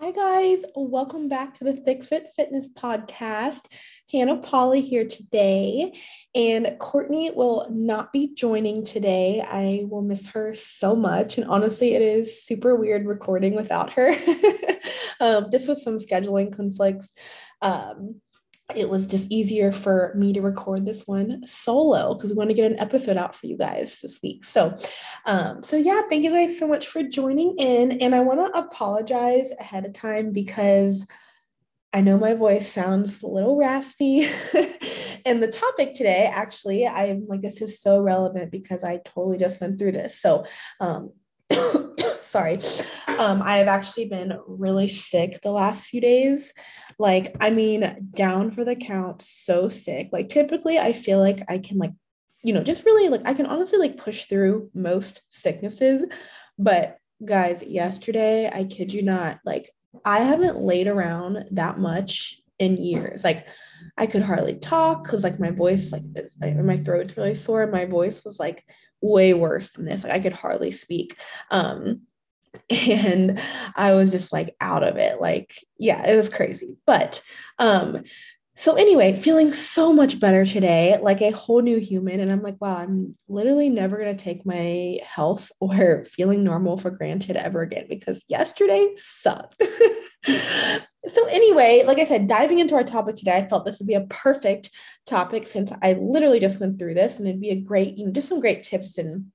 Hi, guys. Welcome back to the Thiccfit Fitness Podcast. Hannah Polly here today, and Courtney will not be joining today. I will miss her so much. And honestly, it is super weird recording without her, um, just with some scheduling conflicts. Um, it was just easier for me to record this one solo because we want to get an episode out for you guys this week. So, um, so yeah, thank you guys so much for joining in. And I want to apologize ahead of time because I know my voice sounds a little raspy. and the topic today, actually, I'm like, this is so relevant because I totally just went through this. So, um, sorry. Um, I have actually been really sick the last few days. Like, I mean, down for the count, so sick. Like, typically, I feel like I can, like, you know, just really like, I can honestly like push through most sicknesses. But guys, yesterday, I kid you not, like, I haven't laid around that much in years. Like, I could hardly talk because, like, my voice, like, my throat's really sore. My voice was like way worse than this. Like, I could hardly speak. Um, and I was just like out of it. Like, yeah, it was crazy. But um, so anyway, feeling so much better today, like a whole new human. And I'm like, wow, I'm literally never gonna take my health or feeling normal for granted ever again because yesterday sucked. so anyway, like I said, diving into our topic today, I felt this would be a perfect topic since I literally just went through this and it'd be a great, you know, just some great tips and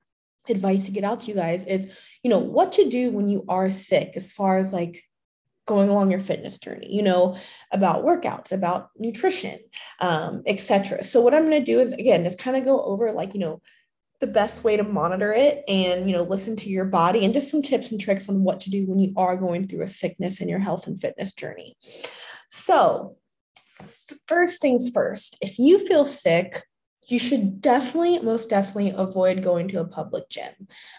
advice to get out to you guys is, you know, what to do when you are sick as far as like going along your fitness journey, you know, about workouts, about nutrition, um, etc. So what I'm going to do is again, just kind of go over like, you know, the best way to monitor it and you know listen to your body and just some tips and tricks on what to do when you are going through a sickness in your health and fitness journey. So, first things first, if you feel sick, you should definitely, most definitely avoid going to a public gym.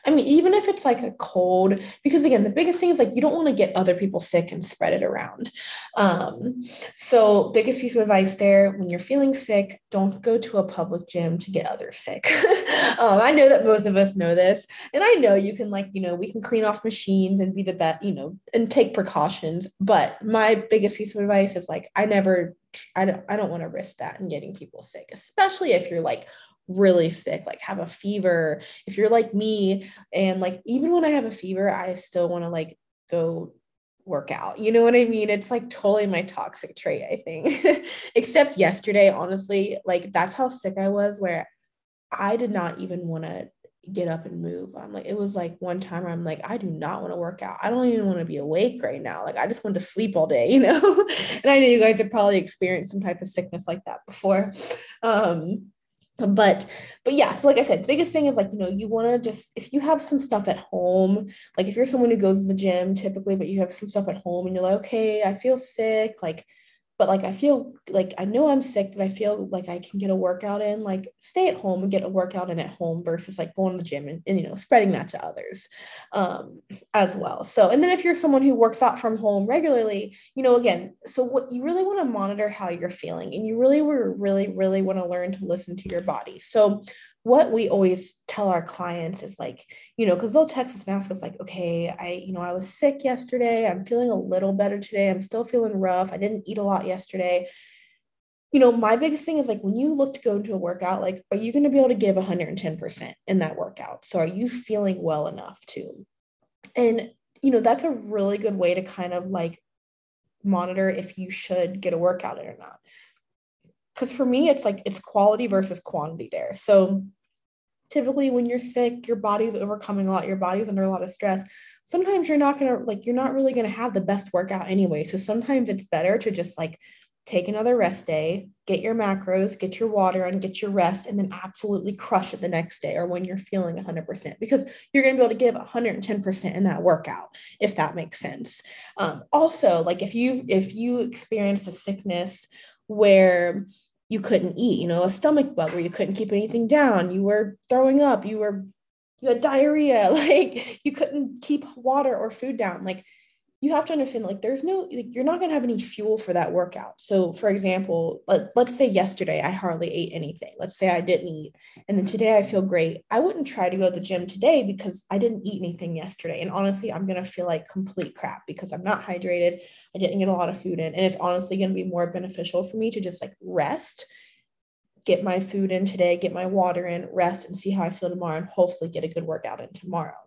I mean, even if it's like a cold, because again, the biggest thing is like you don't want to get other people sick and spread it around. Um, so, biggest piece of advice there when you're feeling sick, don't go to a public gym to get others sick. um, I know that most of us know this, and I know you can, like, you know, we can clean off machines and be the best, you know, and take precautions. But my biggest piece of advice is like, I never I don't I don't want to risk that and getting people sick, especially if you're like really sick, like have a fever. If you're like me and like even when I have a fever, I still want to like go work out. You know what I mean? It's like totally my toxic trait, I think. Except yesterday, honestly, like that's how sick I was where I did not even want to get up and move. I'm like, it was like one time I'm like, I do not want to work out. I don't even want to be awake right now. Like, I just want to sleep all day, you know? and I know you guys have probably experienced some type of sickness like that before. Um, but but yeah so like i said biggest thing is like you know you want to just if you have some stuff at home like if you're someone who goes to the gym typically but you have some stuff at home and you're like okay i feel sick like but like I feel like I know I'm sick, but I feel like I can get a workout in, like stay at home and get a workout in at home versus like going to the gym and, and you know spreading that to others um, as well. So and then if you're someone who works out from home regularly, you know, again, so what you really want to monitor how you're feeling and you really really really want to learn to listen to your body. So what we always tell our clients is like, you know, because they'll text us and ask us, like, okay, I, you know, I was sick yesterday. I'm feeling a little better today. I'm still feeling rough. I didn't eat a lot yesterday. You know, my biggest thing is like when you look to go into a workout, like, are you going to be able to give 110% in that workout? So are you feeling well enough to? And, you know, that's a really good way to kind of like monitor if you should get a workout in or not because for me it's like it's quality versus quantity there so typically when you're sick your body's overcoming a lot your body's under a lot of stress. Sometimes you're not gonna like you're not really gonna have the best workout anyway. So sometimes it's better to just like take another rest day get your macros get your water and get your rest and then absolutely crush it the next day or when you're feeling 100% because you're going to be able to give 110% in that workout if that makes sense. Um, also like if you if you experience a sickness where you couldn't eat, you know, a stomach bug where you couldn't keep anything down, you were throwing up, you were you had diarrhea, like you couldn't keep water or food down. Like you have to understand like there's no like, you're not going to have any fuel for that workout. So for example let, let's say yesterday i hardly ate anything. Let's say i didn't eat and then today i feel great. I wouldn't try to go to the gym today because i didn't eat anything yesterday. And honestly i'm going to feel like complete crap because i'm not hydrated. I didn't get a lot of food in and it's honestly going to be more beneficial for me to just like rest get my food in today get my water in rest and see how i feel tomorrow and hopefully get a good workout in tomorrow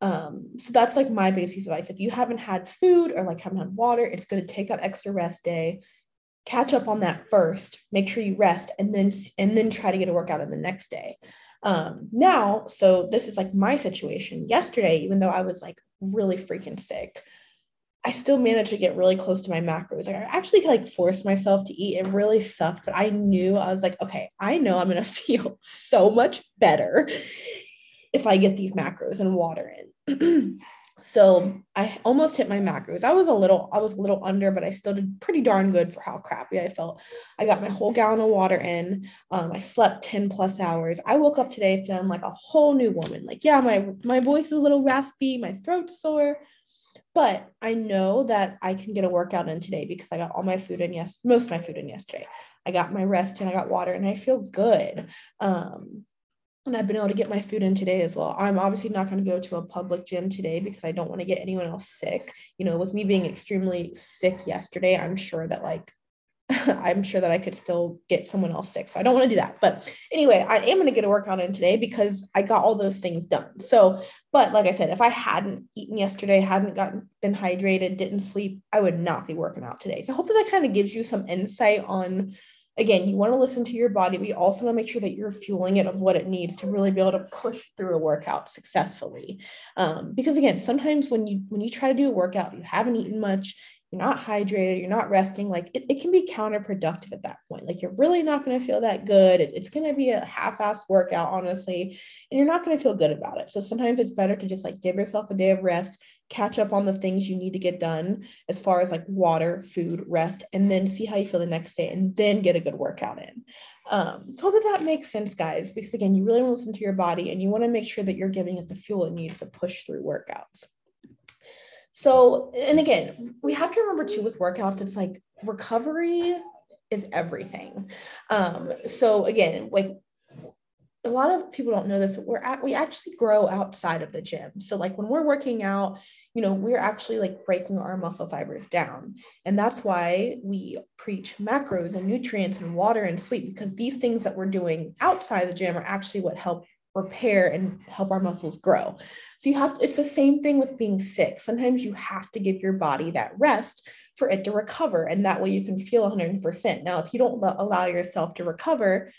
um, so that's like my basic advice. If you haven't had food or like haven't had water, it's going to take that extra rest day. Catch up on that first. Make sure you rest, and then and then try to get a workout in the next day. Um, now, so this is like my situation. Yesterday, even though I was like really freaking sick, I still managed to get really close to my macros. Like I actually like forced myself to eat. It really sucked, but I knew I was like, okay, I know I'm gonna feel so much better if I get these macros and water in. so I almost hit my macros. I was a little, I was a little under, but I still did pretty darn good for how crappy I felt. I got my whole gallon of water in. Um, I slept 10 plus hours. I woke up today feeling like a whole new woman. Like, yeah, my my voice is a little raspy, my throat's sore. But I know that I can get a workout in today because I got all my food in yes, most of my food in yesterday. I got my rest and I got water and I feel good. Um, and I've been able to get my food in today as well. I'm obviously not going to go to a public gym today because I don't want to get anyone else sick. You know, with me being extremely sick yesterday, I'm sure that like I'm sure that I could still get someone else sick. So I don't want to do that. But anyway, I am going to get a workout in today because I got all those things done. So, but like I said, if I hadn't eaten yesterday, hadn't gotten been hydrated, didn't sleep, I would not be working out today. So hopefully that kind of gives you some insight on again, you want to listen to your body, but you also want to make sure that you're fueling it of what it needs to really be able to push through a workout successfully. Um, because again, sometimes when you when you try to do a workout, you haven't eaten much, you're not hydrated, you're not resting, like it, it can be counterproductive at that point. Like you're really not going to feel that good. It, it's going to be a half-assed workout, honestly, and you're not going to feel good about it. So sometimes it's better to just like give yourself a day of rest, catch up on the things you need to get done as far as like water, food, rest, and then see how you feel the next day and then get a good workout in. Um, so that that makes sense, guys, because again, you really want to listen to your body and you want to make sure that you're giving it the fuel it needs to push through workouts. So, and again, we have to remember too with workouts, it's like recovery is everything. Um, so again, like a lot of people don't know this, but we're at, we actually grow outside of the gym. So like when we're working out, you know, we're actually like breaking our muscle fibers down. And that's why we preach macros and nutrients and water and sleep, because these things that we're doing outside the gym are actually what help repair and help our muscles grow. So you have to, it's the same thing with being sick. Sometimes you have to give your body that rest for it to recover. And that way you can feel 100%. Now, if you don't allow yourself to recover,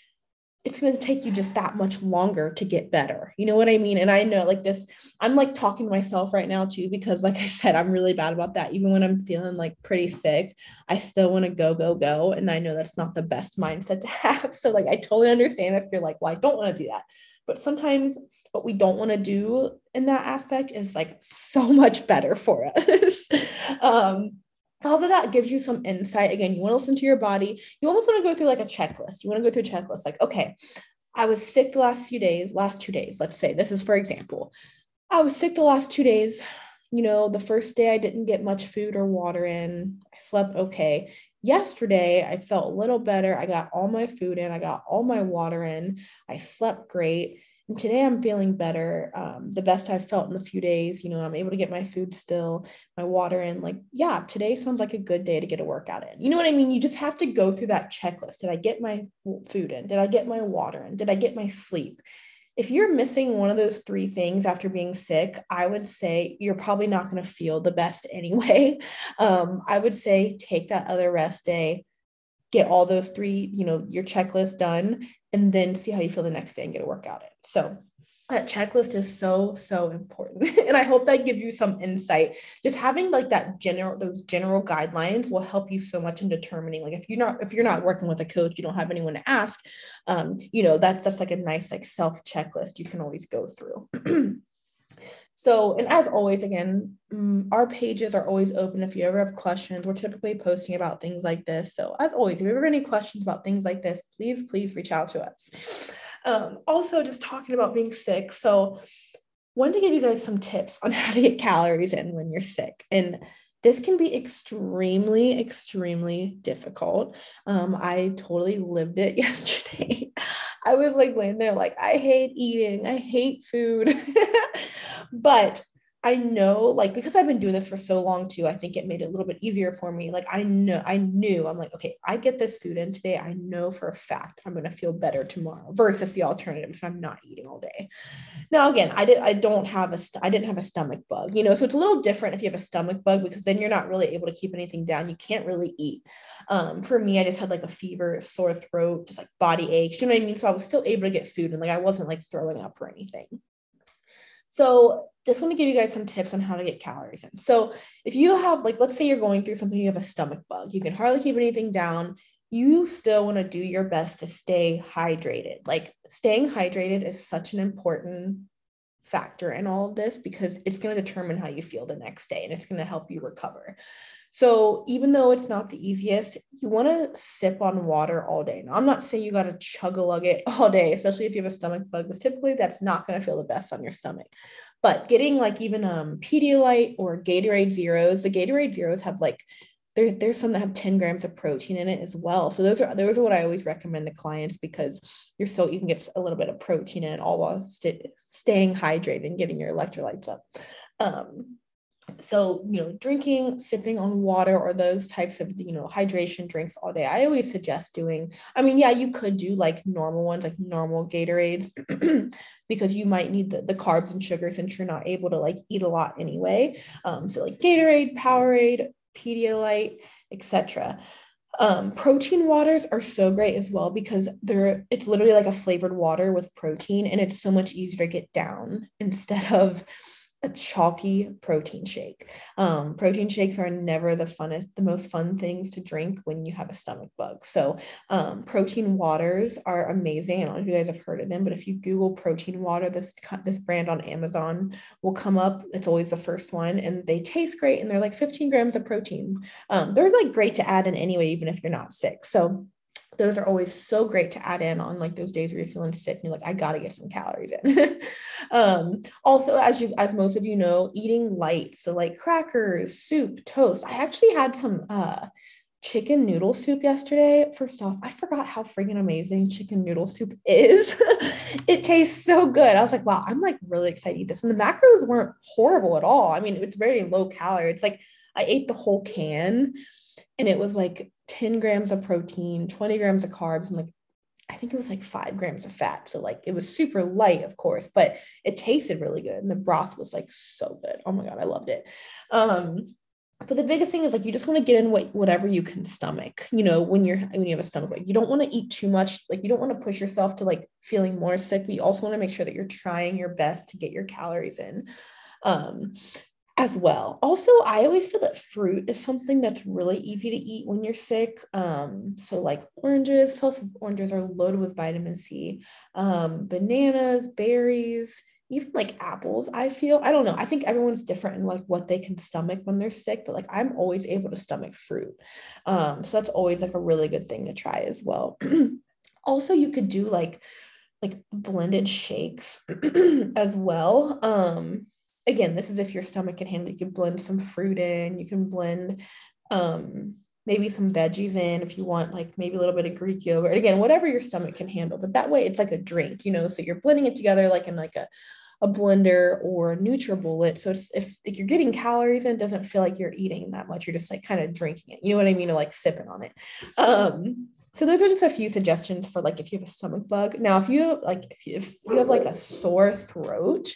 it's going to take you just that much longer to get better. You know what I mean? And I know like this, I'm like talking to myself right now too, because like I said, I'm really bad about that. Even when I'm feeling like pretty sick, I still want to go, go, go. And I know that's not the best mindset to have. So like, I totally understand if you're like, well, I don't want to do that. But sometimes what we don't want to do in that aspect is like so much better for us. um, so all of that gives you some insight. Again, you want to listen to your body. You almost want to go through like a checklist. You want to go through a checklist like, okay, I was sick the last few days, last two days, let's say. This is for example. I was sick the last two days. You know, the first day I didn't get much food or water in. I slept okay. Yesterday, I felt a little better. I got all my food in, I got all my water in, I slept great. And today I'm feeling better, um, the best I've felt in a few days. You know, I'm able to get my food still, my water in. Like, yeah, today sounds like a good day to get a workout in. You know what I mean? You just have to go through that checklist. Did I get my food in? Did I get my water in? Did I get my sleep? If you're missing one of those three things after being sick, I would say you're probably not going to feel the best anyway. Um, I would say take that other rest day, get all those three, you know, your checklist done, and then see how you feel the next day and get a workout in. So that checklist is so so important. And i hope that gives you some insight. Just having like that general those general guidelines will help you so much in determining like if you're not if you're not working with a coach you don't have anyone to ask um you know that's just like a nice like self checklist you can always go through So, and as always, again, mm, our pages are always open if you ever have questions. We're typically posting about things like this. So, as always, if you ever have any questions about things like this, please, please reach out to us. Um, also, just talking about being sick. So, wanted to give you guys some tips on how to get calories in when you're sick. And this can be extremely, extremely difficult. Um, I totally lived it yesterday. I was like laying there, like, I hate eating, I hate food. but I know, like, because I've been doing this for so long too, I think it made it a little bit easier for me. Like, I know, I knew, I'm like, okay, I get this food in today. I know for a fact I'm going to feel better tomorrow versus the alternative if I'm not eating all day. Now, again, I did, I don't have a, st- I didn't have a stomach bug, you know, so it's a little different if you have a stomach bug because then you're not really able to keep anything down. You can't really eat. Um, for me, I just had like a fever, sore throat, just like body aches, you know what I mean? So I was still able to get food and like I wasn't like throwing up or anything. So just want to give you guys some tips on how to get calories in. So if you have like, let's say you're going through something, you have a stomach bug, you can hardly keep anything down. You still want to do your best to stay hydrated. Like staying hydrated is such an important factor in all of this because it's going to determine how you feel the next day and it's going to help you recover. So even though it's not the easiest, you want to sip on water all day. Now, I'm not saying you got to chug a lug it all day, especially if you have a stomach bug, because typically that's not going to feel the best on your stomach. But getting like even um Pedialyte or Gatorade Zeros, the Gatorade Zeros have like there, there's some that have 10 grams of protein in it as well. So those are those are what I always recommend to clients because you're so you can get a little bit of protein in all while st- staying hydrated and getting your electrolytes up. Um, so you know drinking sipping on water or those types of you know hydration drinks all day i always suggest doing i mean yeah you could do like normal ones like normal gatorades because you might need the, the carbs and sugar since you're not able to like eat a lot anyway. Um, so like gatorade powerade pedialyte etc um, protein waters are so great as well because they're it's literally like a flavored water with protein and it's so much easier to get down instead of a chalky protein shake. Um, protein shakes are never the funnest, the most fun things to drink when you have a stomach bug. So, um, protein waters are amazing. I don't know if you guys have heard of them, but if you Google protein water, this this brand on Amazon will come up. It's always the first one, and they taste great, and they're like 15 grams of protein. Um, they're like great to add in anyway, even if you're not sick. So those are always so great to add in on like those days where you're feeling sick and you're like, I gotta get some calories in. um, also, as you as most of you know, eating light, so like crackers, soup, toast. I actually had some uh chicken noodle soup yesterday. First off, I forgot how freaking amazing chicken noodle soup is. it tastes so good. I was like, wow, I'm like really excited to eat this. And the macros weren't horrible at all. I mean, it's very low calorie. It's like I ate the whole can and it was like 10 grams of protein, 20 grams of carbs, and like I think it was like five grams of fat. So like it was super light, of course, but it tasted really good. And the broth was like so good. Oh my God, I loved it. Um, but the biggest thing is like you just want to get in what whatever you can stomach you know when you're when you have a stomach bug you don't want to eat too much like you don't want to push yourself to like feeling more sick but you also want to make sure that you're trying your best to get your calories in um as well. Also, I always feel that fruit is something that's really easy to eat when you're sick. Um, so like oranges, plus oranges are loaded with vitamin C, um, bananas, berries, even like apples. I feel I don't know. I think everyone's different in like what they can stomach when they're sick, but like I'm always able to stomach fruit. Um, so that's always like a really good thing to try as well. also, you could do like like blended shakes as well. Um, again, this is if your stomach can handle. You can blend some fruit in. You can blend um, maybe some veggies in if you want, like maybe a little bit of Greek yogurt. Again, whatever your stomach can handle. But that way, it's like a drink, you know. So you're blending it together like in like a a blender or a NutriBullet. So if, if you're getting calories in, it doesn't feel like you're eating that much. You're just like kind of drinking it. You know what I mean? Or like sipping on it. Um, so those are just a few suggestions for like if you have a stomach bug. Now, if you like if you, if you have like a sore throat,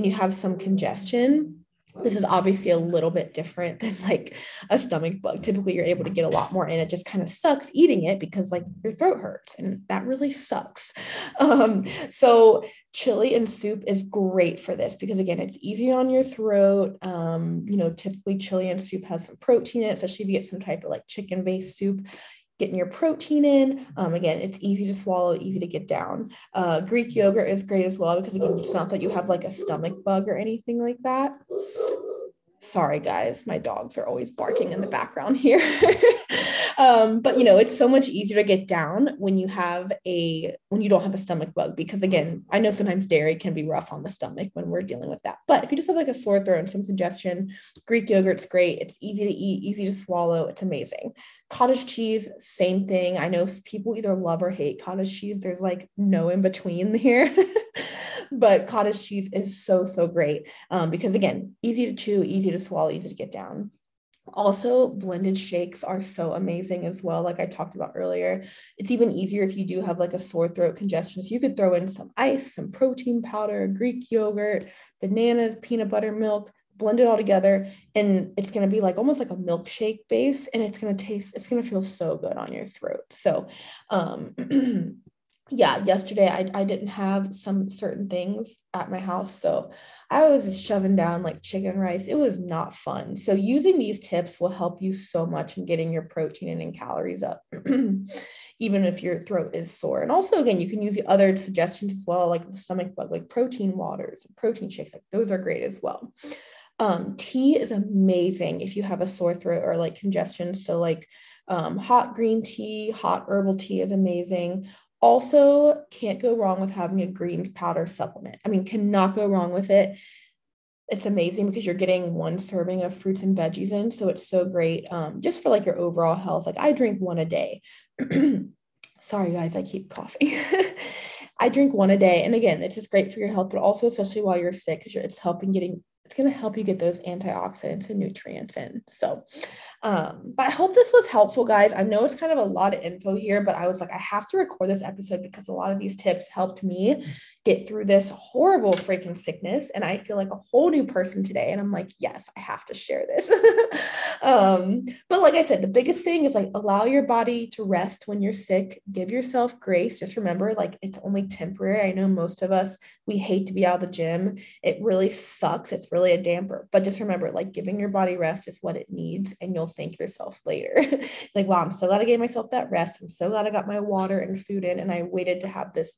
and you have some congestion, this is obviously a little bit different than like a stomach bug. Typically, you're able to get a lot more in. It just kind of sucks eating it because like your throat hurts, and that really sucks. Um, so chili and soup is great for this because again, it's easy on your throat. Um, you know, typically chili and soup has some protein in it, especially if you get some type of like chicken-based soup getting your protein in. Um, again, it's easy to swallow, easy to get down. Uh, Greek yogurt is great as well because again, it's not that you have like a stomach bug or anything like that. Sorry, guys, my dogs are always barking in the background here. um, but you know, it's so much easier to get down when you have a when you don't have a stomach bug because again, I know sometimes dairy can be rough on the stomach when we're dealing with that. But if you just have like a sore throat and some congestion, Greek yogurt's great. It's easy to eat, easy to swallow. It's amazing. Cottage cheese, same thing. I know people either love or hate cottage cheese. There's like no in between here. but cottage cheese is so so great um, because again easy to chew easy to swallow easy to get down also, blended shakes are so amazing as well. Like I talked about earlier, it's even easier if you do have like a sore throat congestion. So you could throw in some ice, some protein powder, Greek yogurt, bananas, peanut butter, milk, blend it all together. And it's going to be like almost like a milkshake base. And it's going to taste, it's going to feel so good on your throat. So, um, yeah, yesterday I, I didn't have some certain things at my house. So I was shoving down like chicken rice. It was not fun. So using these tips will help you so much in getting your protein and calories up, even if your throat is sore. And also, again, you can use the other suggestions as well, like the stomach bug, like protein waters, protein shakes. Like those are great as well. Um, tea is amazing if you have a sore throat or like congestion. So, like um, hot green tea, hot herbal tea is amazing. Also, can't go wrong with having a greens powder supplement. I mean, cannot go wrong with it. It's amazing because you're getting one serving of fruits and veggies in. So it's so great um, just for like your overall health. Like I drink one a day. Sorry, guys, I keep coughing. I drink one a day. And again, it's just great for your health, but also especially while you're sick, because it's helping getting it's going to help you get those antioxidants and nutrients in. So, um, but I hope this was helpful, guys. I know it's kind of a lot of info here, but I was like, I have to record this episode because a lot of these tips helped me get through this horrible freaking sickness. And I feel like a whole new person today. And I'm like, yes, I have to share this. um, but like I said, the biggest thing is like allow your body to rest when you're sick. Give yourself grace. Just remember, like, it's only temporary. I know most of us, we hate to be out of the gym. It really sucks. It's really a damper. But just remember, like, giving your body rest is what it needs. And you'll thank yourself later. like, wow, I'm so glad I gave myself that rest. I'm so glad I got my water and food in. And I waited to have this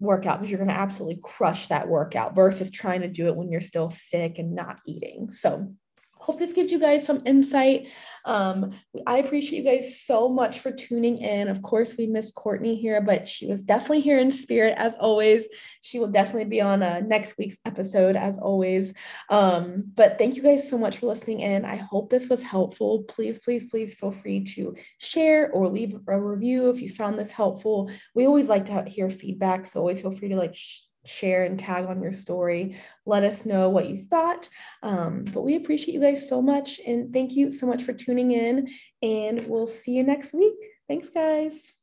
workout because you're going to absolutely crush that workout versus trying to do it when you're still sick and not eating. So hope this gives you guys some insight. Um, I appreciate you guys so much for tuning in. Of course, we missed Courtney here, but she was definitely here in spirit as always. She will definitely be on uh, next week's episode as always. Um, but thank you guys so much for listening in. I hope this was helpful. Please, please, please feel free to share or leave a review if you found this helpful. We always like to hear feedback, so always feel free to like share and tag on your story. Let us know what you thought. Um, but we appreciate you guys so much. And thank you so much for tuning in. And we'll see you next week. Thanks, guys.